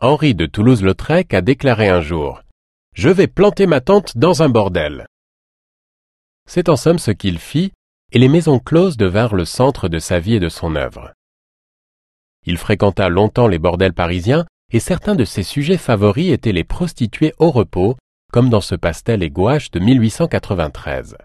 Henri de Toulouse-Lautrec a déclaré un jour Je vais planter ma tente dans un bordel. C'est en somme ce qu'il fit, et les maisons closes devinrent le centre de sa vie et de son œuvre. Il fréquenta longtemps les bordels parisiens, et certains de ses sujets favoris étaient les prostituées au repos, comme dans ce pastel et gouache de 1893.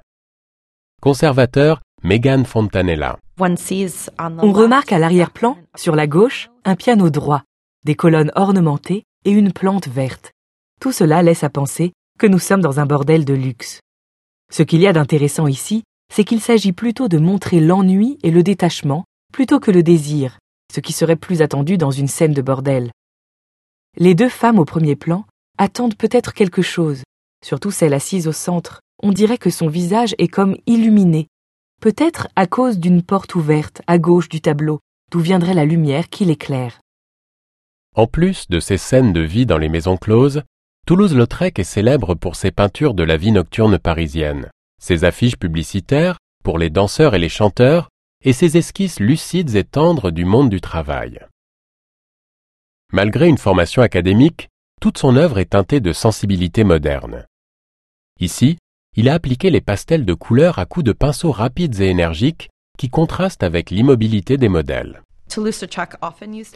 Conservateur, Megan Fontanella. On remarque à l'arrière-plan, sur la gauche, un piano droit, des colonnes ornementées et une plante verte. Tout cela laisse à penser que nous sommes dans un bordel de luxe. Ce qu'il y a d'intéressant ici, c'est qu'il s'agit plutôt de montrer l'ennui et le détachement plutôt que le désir, ce qui serait plus attendu dans une scène de bordel. Les deux femmes au premier plan attendent peut-être quelque chose, surtout celle assise au centre. On dirait que son visage est comme illuminé, peut-être à cause d'une porte ouverte à gauche du tableau, d'où viendrait la lumière qui l'éclaire. En plus de ces scènes de vie dans les maisons closes, Toulouse-Lautrec est célèbre pour ses peintures de la vie nocturne parisienne, ses affiches publicitaires pour les danseurs et les chanteurs, et ses esquisses lucides et tendres du monde du travail. Malgré une formation académique, toute son œuvre est teintée de sensibilité moderne. Ici, il a appliqué les pastels de couleurs à coups de pinceaux rapides et énergiques qui contrastent avec l'immobilité des modèles.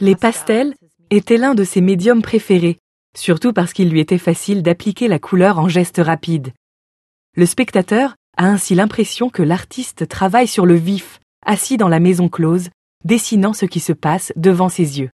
Les pastels était l'un de ses médiums préférés, surtout parce qu'il lui était facile d'appliquer la couleur en gestes rapides. Le spectateur a ainsi l'impression que l'artiste travaille sur le vif, assis dans la maison close, dessinant ce qui se passe devant ses yeux.